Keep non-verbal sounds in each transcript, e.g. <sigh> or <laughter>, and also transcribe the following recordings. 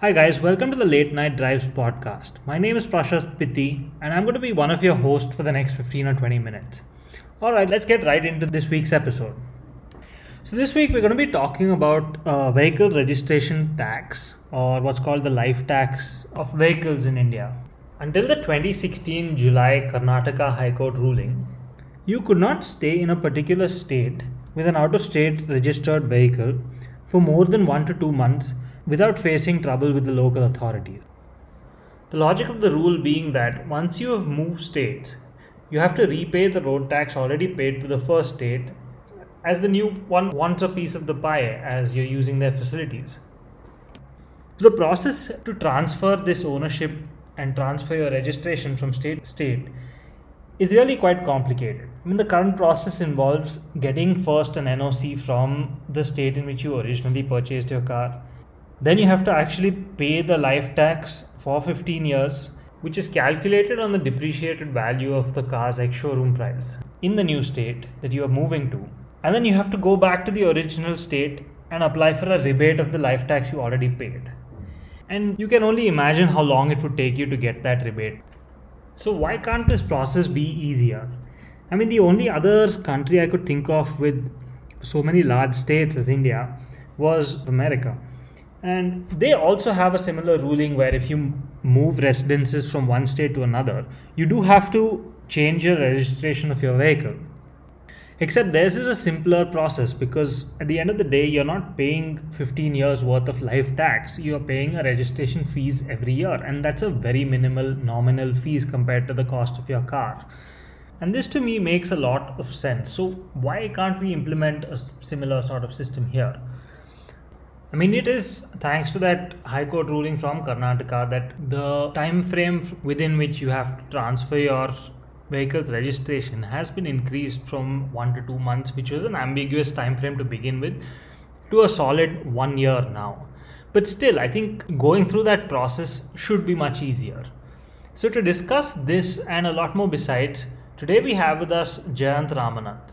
Hi, guys, welcome to the Late Night Drives podcast. My name is Prashast Pitti, and I'm going to be one of your hosts for the next 15 or 20 minutes. All right, let's get right into this week's episode. So, this week we're going to be talking about uh, vehicle registration tax, or what's called the life tax of vehicles in India. Until the 2016 July Karnataka High Court ruling, you could not stay in a particular state with an out of state registered vehicle for more than one to two months without facing trouble with the local authorities. The logic of the rule being that once you have moved states, you have to repay the road tax already paid to the first state as the new one wants a piece of the pie as you're using their facilities. The process to transfer this ownership and transfer your registration from state to state is really quite complicated. I mean, the current process involves getting first an NOC from the state in which you originally purchased your car then you have to actually pay the life tax for 15 years, which is calculated on the depreciated value of the car's ex showroom price in the new state that you are moving to. And then you have to go back to the original state and apply for a rebate of the life tax you already paid. And you can only imagine how long it would take you to get that rebate. So, why can't this process be easier? I mean, the only other country I could think of with so many large states as India was America. And they also have a similar ruling where if you move residences from one state to another, you do have to change your registration of your vehicle. Except theirs is a simpler process because at the end of the day, you're not paying 15 years worth of life tax. You're paying a registration fees every year, and that's a very minimal nominal fees compared to the cost of your car. And this to me makes a lot of sense. So, why can't we implement a similar sort of system here? I mean, it is thanks to that High Court ruling from Karnataka that the time frame within which you have to transfer your vehicle's registration has been increased from one to two months, which was an ambiguous time frame to begin with, to a solid one year now. But still, I think going through that process should be much easier. So, to discuss this and a lot more besides, today we have with us Jayant Ramanand.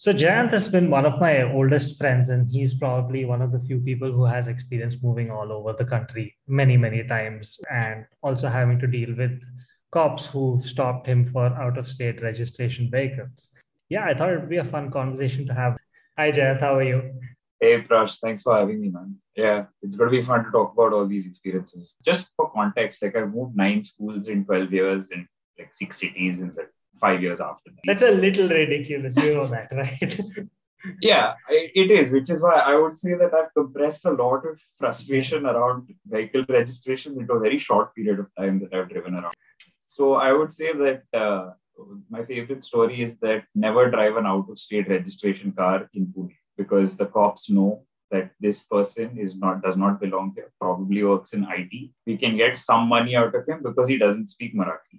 So Jayant has been one of my oldest friends, and he's probably one of the few people who has experience moving all over the country many, many times, and also having to deal with cops who stopped him for out-of-state registration vehicles. Yeah, I thought it'd be a fun conversation to have. Hi Jayant, how are you? Hey Prash, thanks for having me, man. Yeah, it's going to be fun to talk about all these experiences. Just for context, like I've moved nine schools in 12 years in like six cities in the five years after. That. That's a little ridiculous. You know that, right? <laughs> yeah, it is, which is why I would say that I've compressed a lot of frustration around vehicle registration into a very short period of time that I've driven around. So I would say that uh, my favorite story is that never drive an out of state registration car in Pune because the cops know that this person is not does not belong here probably works in IT we can get some money out of him because he doesn't speak Marathi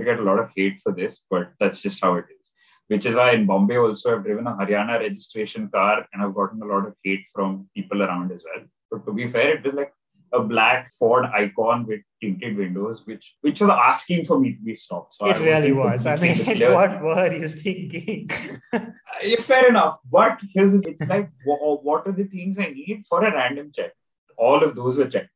to get a lot of hate for this, but that's just how it is. Which is why in Bombay also I've driven a Haryana registration car and I've gotten a lot of hate from people around as well. But to be fair, it was like a black Ford Icon with tinted windows, which which was asking for me to be stopped. So it I really was. I mean, <laughs> what were you thinking? <laughs> yeah, fair enough, but here's it's like <laughs> what are the things I need for a random check? All of those were checked.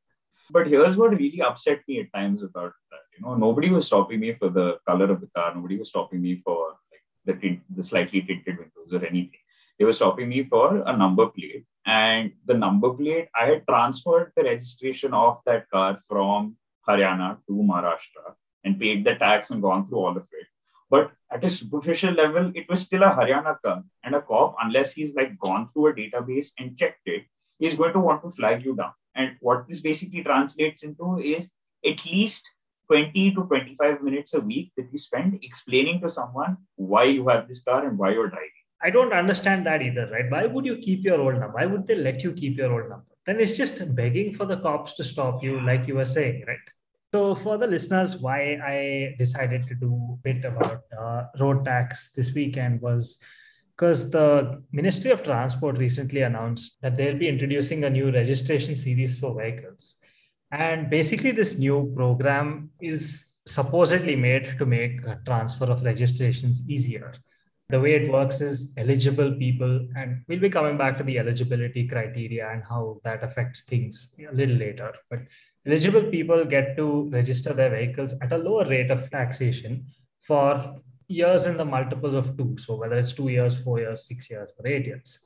But here's what really upset me at times about. You know, nobody was stopping me for the color of the car. Nobody was stopping me for like the tint, the slightly tinted windows or anything. They were stopping me for a number plate. And the number plate, I had transferred the registration of that car from Haryana to Maharashtra and paid the tax and gone through all of it. But at a superficial level, it was still a Haryana car. And a cop, unless he's like gone through a database and checked it, he's going to want to flag you down. And what this basically translates into is at least 20 to 25 minutes a week that you spend explaining to someone why you have this car and why you're driving. I don't understand that either, right? Why would you keep your old number? Why would they let you keep your old number? Then it's just begging for the cops to stop you, like you were saying, right? So, for the listeners, why I decided to do a bit about uh, road tax this weekend was because the Ministry of Transport recently announced that they'll be introducing a new registration series for vehicles. And basically, this new program is supposedly made to make uh, transfer of registrations easier. The way it works is eligible people, and we'll be coming back to the eligibility criteria and how that affects things a little later. But eligible people get to register their vehicles at a lower rate of taxation for years in the multiple of two. So whether it's two years, four years, six years, or eight years.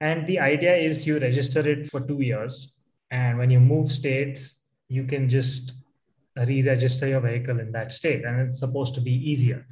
And the idea is you register it for two years. And when you move states, you can just re-register your vehicle in that state. And it's supposed to be easier.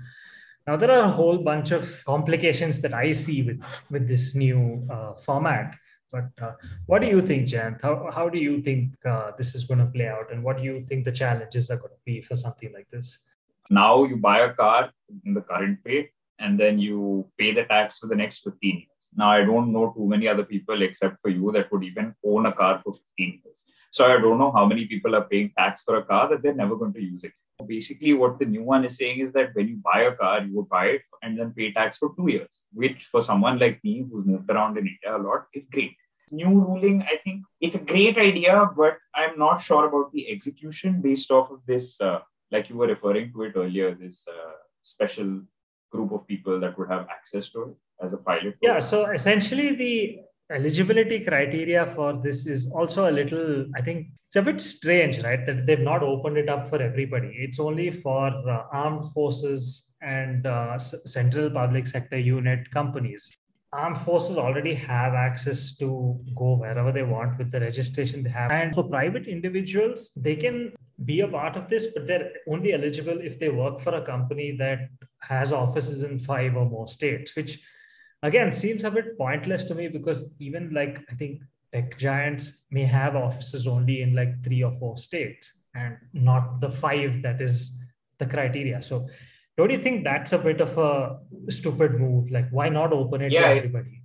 Now, there are a whole bunch of complications that I see with, with this new uh, format. But uh, what do you think, Jan? How, how do you think uh, this is going to play out? And what do you think the challenges are going to be for something like this? Now you buy a car in the current pay, and then you pay the tax for the next 15 years. Now, I don't know too many other people except for you that would even own a car for 15 years. So I don't know how many people are paying tax for a car that they're never going to use it. Basically, what the new one is saying is that when you buy a car, you would buy it and then pay tax for two years, which for someone like me who's moved around in India a lot is great. New ruling, I think it's a great idea, but I'm not sure about the execution based off of this, uh, like you were referring to it earlier, this uh, special group of people that would have access to it as a pilot. Yeah. So essentially, the eligibility criteria for this is also a little, I think it's a bit strange, right? That they've not opened it up for everybody. It's only for uh, armed forces and uh, central public sector unit companies. Armed forces already have access to go wherever they want with the registration they have. And for private individuals, they can be a part of this, but they're only eligible if they work for a company that has offices in five or more states, which again seems a bit pointless to me because even like I think tech giants may have offices only in like three or four states and not the five that is the criteria. So don't you think that's a bit of a stupid move? Like why not open it yeah, to everybody?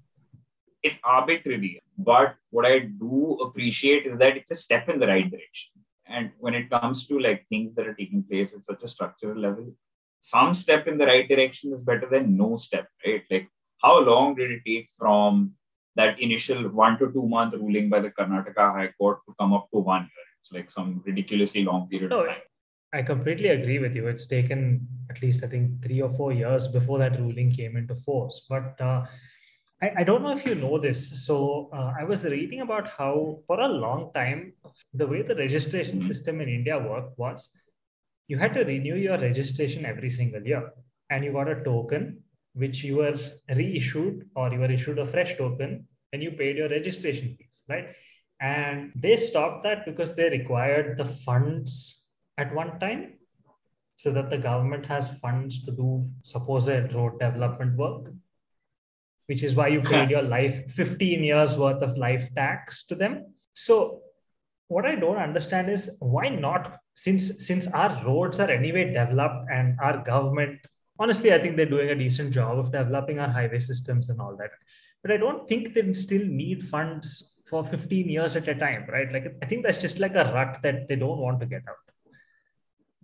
It's, it's arbitrary. But what I do appreciate is that it's a step in the right direction. And when it comes to like things that are taking place at such a structural level, some step in the right direction is better than no step, right? Like how long did it take from that initial one to two month ruling by the Karnataka High Court to come up to one year? It's like some ridiculously long period no, of time. I completely agree with you. It's taken at least, I think, three or four years before that ruling came into force. But uh, I, I, don't know if you know this. So uh, I was reading about how, for a long time, the way the registration mm-hmm. system in India worked was you had to renew your registration every single year and you got a token which you were reissued or you were issued a fresh token and you paid your registration fees, right? And they stopped that because they required the funds at one time so that the government has funds to do, suppose, a road development work, which is why you paid <laughs> your life 15 years worth of life tax to them. So, what I don't understand is why not, since since our roads are anyway developed and our government honestly, I think they're doing a decent job of developing our highway systems and all that. But I don't think they still need funds for 15 years at a time, right? Like I think that's just like a rut that they don't want to get out.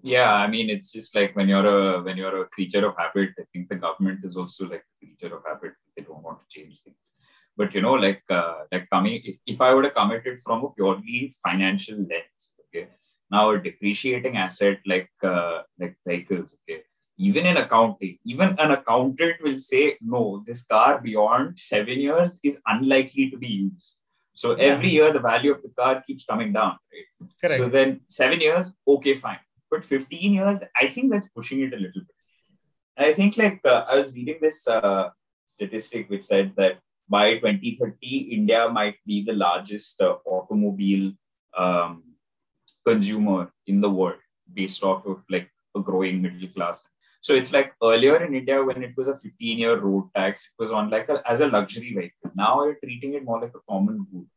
Yeah, I mean, it's just like when you're a when you're a creature of habit. I think the government is also like a creature of habit. They don't want to change things. But you know, like uh, like coming, if, if I would have committed from a purely financial lens, okay, now a depreciating asset like uh, like vehicles, okay, even in accounting, even an accountant will say, no, this car beyond seven years is unlikely to be used. So every year the value of the car keeps coming down, right? Correct. So then seven years, okay, fine. But 15 years, I think that's pushing it a little bit. I think like uh, I was reading this uh, statistic which said that by 2030, India might be the largest uh, automobile um, consumer in the world based off of like a growing middle class so it's like earlier in India when it was a 15 year road tax, it was on like a, as a luxury vehicle. Now you're treating it more like a common good.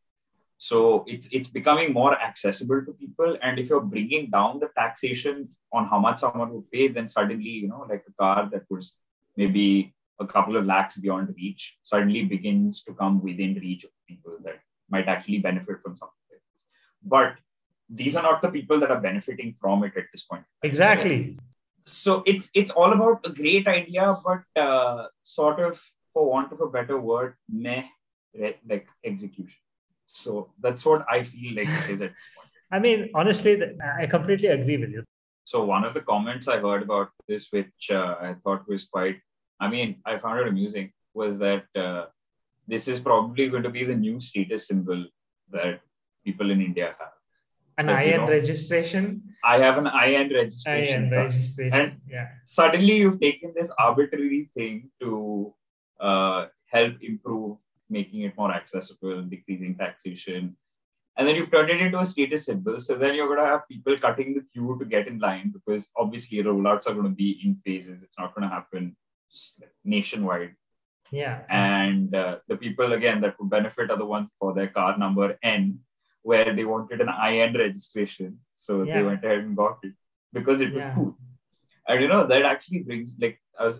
So it's it's becoming more accessible to people. And if you're bringing down the taxation on how much someone would pay, then suddenly you know like a car that was maybe a couple of lakhs beyond reach suddenly begins to come within reach of people that might actually benefit from something. But these are not the people that are benefiting from it at this point. Exactly. So, so it's it's all about a great idea, but uh, sort of, for want of a better word, meh, like execution. So that's what I feel like is at this point. <laughs> I mean, honestly, I completely agree with you. So one of the comments I heard about this, which uh, I thought was quite I mean, I found it amusing was that uh, this is probably going to be the new status symbol that people in India have. An Like, you know, registration. I have an IN registration. IN registration. And- yeah. Suddenly, you've taken this arbitrary thing to uh, help improve making it more accessible, decreasing taxation. And then you've turned it into a status symbol. So then you're going to have people cutting the queue to get in line because obviously rollouts are going to be in phases. It's not going to happen nationwide. Yeah. And uh, the people, again, that would benefit are the ones for their car number N, where they wanted an IN registration. So Yeah. they went ahead and got it because it was Yeah. cool. And you know, that actually brings, like, I was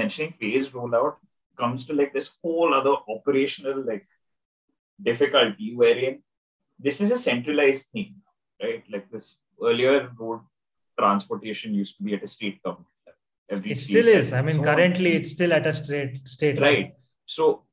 mentioning phase rollout comes to like this whole other operational, like, difficulty wherein this is a centralized thing, right? Like, this earlier road transportation used to be at a state government. level. Every It state still is. I mean, own- currently it's still at a straight state. level. right so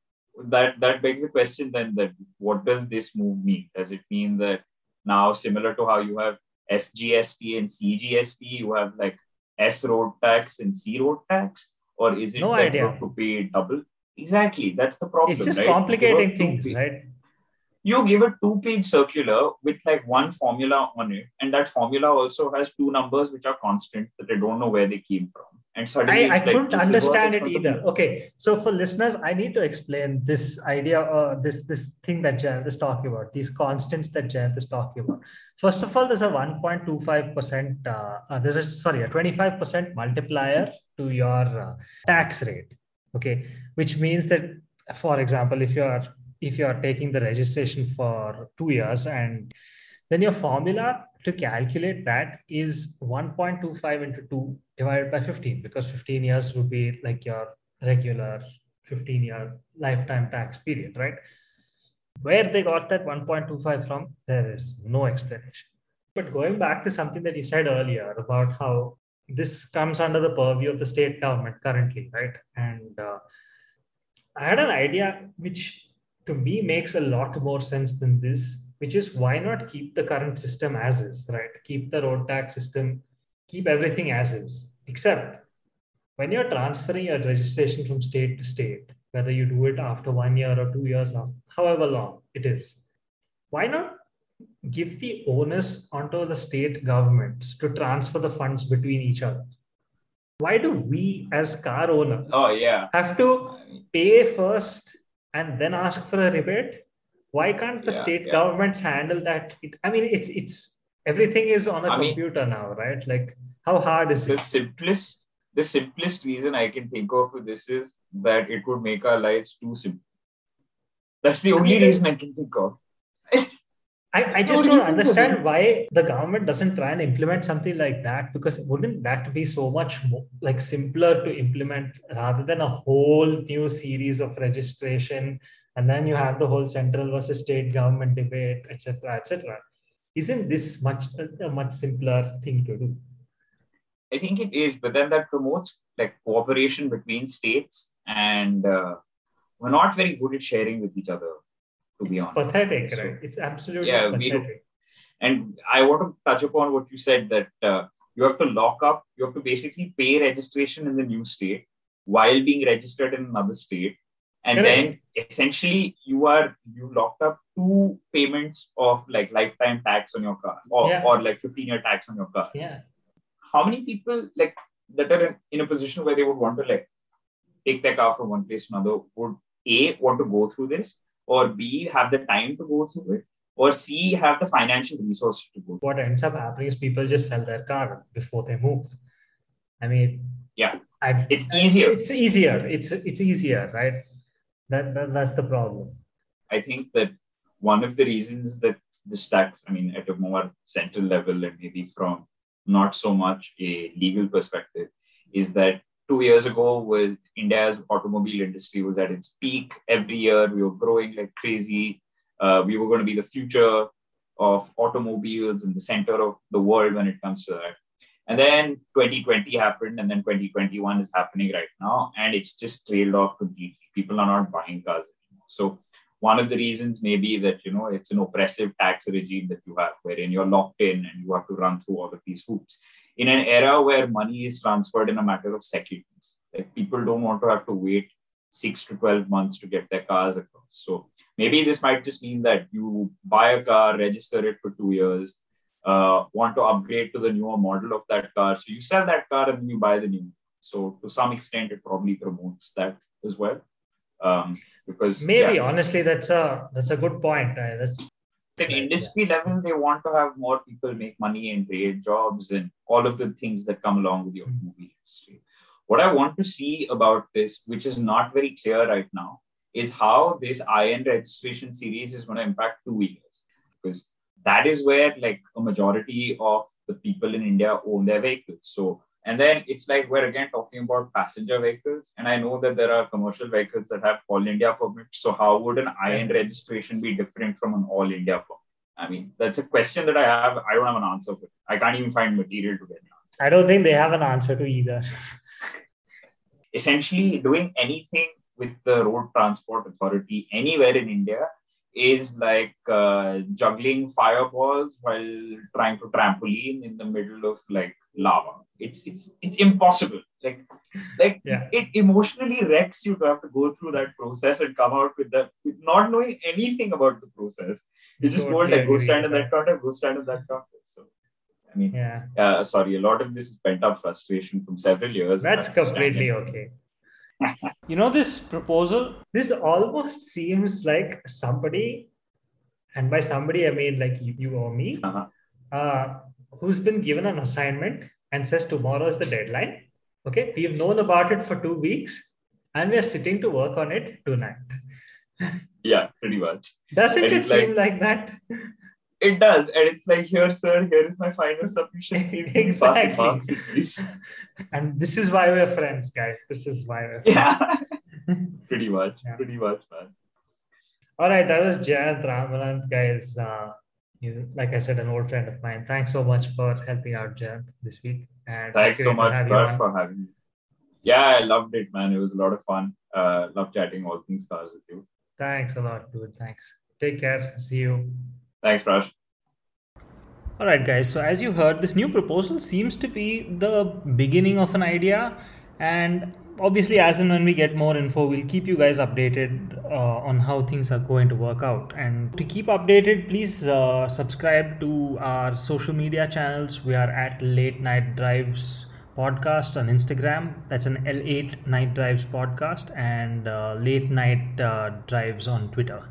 that that begs the question then that what does this move mean does it mean that now similar to how you have sgst and cgst you have like s road tax and c road tax or is it No idea. to pay double exactly that's the problem It's just right? You give a complicating things, right? you give a two page circular with like one formula on it and that formula also has two numbers which are constant that i don't know where they came from and suddenly I, I couldn't understand it either. be. Okay, so for listeners, I need to explain this idea, uh, this this thing that Jayant is talking about, these constants that Jayant is talking about. First of all, there's a 1.25 percent. Uh, uh, there's a sorry, a 25 percent multiplier to your uh, tax rate. Okay, which means that, for example, if you're if you're taking the registration for two years and then your formula to calculate that is 1.25 into 2 divided by 15 because 15 years would be like your regular 15 year lifetime tax period, right? Where they got that 1.25 from, there is no explanation. But going back to something that you said earlier about how this comes under the purview of the state government currently, right? And uh, I had an idea which to me makes a lot more sense than this, which is why not keep the current system as is, right? Keep the road tax system, keep everything as is, except when you're transferring your registration from state to state, whether you do it after one year or two years, or however long it is, why not give the onus onto the state governments to transfer the funds between each other? Why do we, as car owners, oh yeah have to pay first and then ask for a rebate? Why can't the Yeah, state yeah. governments handle that? It, I mean, it's it's everything is on a I mean- computer now, right? Like, how hard is the it? simplest the simplest reason I can think of for this is that it would make our lives too simple. That's the only mean, reason I can think of. I, I just don't understand why the government doesn't try and implement something like that because wouldn't that be so much more like simpler to implement rather than a whole new series of registration and then you have the whole central versus state government debate etc etc isn't this much a, much simpler thing to do I think it is, but then that promotes like cooperation between states, and uh, we're not very good at sharing with each other. To be honest. it's pathetic So- right it's absolutely Yeah, pathetic And I want to touch upon what you said that uh, you have to lock up, you have to basically pay registration in the new state while being registered in another state. And Correct. then essentially you are you locked up two payments of like lifetime tax on your car or, Yeah. or like 15 year tax on your car. yeah How many people like that are in, in a position where they would want to like take their car from one place to another would A want to go through this or B have the time to go through it or C have the financial resources to go through. what ends up happening is people just sell their car before they move i mean Yeah. I, It's easier. it's easier it's it's easier right that, that that's the problem I think that one of the reasons that this tax, I mean, at a more central level and maybe from not so much a legal perspective, is that two years ago was India's automobile industry was at its peak. Every year we were growing like crazy. Uh, we were going to be the future of automobiles and the center of the world when it comes to that. And then 2020 happened, and then 2021 is happening right now, and it's just trailed off completely. People are not buying cars anymore. So one of the reasons may be that you know it's an oppressive tax regime that you have wherein you're locked in and you have to run through all of these hoops in an era where money is transferred in a matter of seconds Like people don't want to have to wait six to 12 months to get their cars across. So maybe this might just mean that you buy a car, register it for two years, uh, want to upgrade to the newer model of that car. So you sell that car and you buy the new. So to some extent, it probably promotes that as well. Um, because maybe yeah, honestly, that's a that's a good point. Uh, that's at industry yeah. level, they want to have more people make money and create jobs and all of the things that come along with the mm-hmm. automobile industry. What I want to see about this, which is not very clear right now, is how this IN registration series is going to impact two wheelers. Because that is where like a majority of the people in India own their vehicles. So and then it's like we're again talking about passenger vehicles. And I know that there are commercial vehicles that have all India permits. So how would an IN registration be different from an all India permit? I mean, that's a question that I have. I don't have an answer for. It. I can't even find material to get an answer. I don't think they have an answer to either. <laughs> Essentially, doing anything with the Road Transport Authority anywhere in India is like uh, juggling fireballs while trying to trampoline in the middle of like lava. It's it's it's impossible. Like like yeah. it emotionally wrecks you to have to go through that process and come out with that with not knowing anything about the process. You just totally told like go stand in that counter, go stand in that counter. So I mean, yeah. Uh, sorry, a lot of this is pent up frustration from several years. That's completely okay. <laughs> you know, this proposal, this almost seems like somebody, and by somebody, I mean like you, you or me, uh-huh. uh, who's been given an assignment and says tomorrow is the deadline. Okay, we've known about it for two weeks and we're sitting to work on it tonight. <laughs> yeah, pretty much. Doesn't and it seem like, like that? It does, and it's like, here, sir, here is my final submission. <laughs> exactly. Marks, <laughs> and this is why we're friends, guys. This is why we're friends. Yeah. pretty much. Yeah. Pretty much, man. All right, that was Jayant Ramanand, guys. Uh, you, like I said, an old friend of mine. Thanks so much for helping out, Jayant, this week. And Thanks so much, Prash, for having me. Yeah, I loved it, man. It was a lot of fun. Uh, love chatting all things cars with you. Thanks a lot, dude. Thanks. Take care. See you. Thanks, Prash. Alright, guys, so as you heard, this new proposal seems to be the beginning of an idea, and obviously, as and when we get more info, we'll keep you guys updated uh, on how things are going to work out. And to keep updated, please uh, subscribe to our social media channels. We are at Late Night Drives podcast on Instagram. That's an L8 Night Drives podcast, and uh, Late Night uh, Drives on Twitter.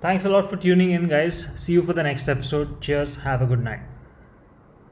Thanks a lot for tuning in, guys. See you for the next episode. Cheers. Have a good night.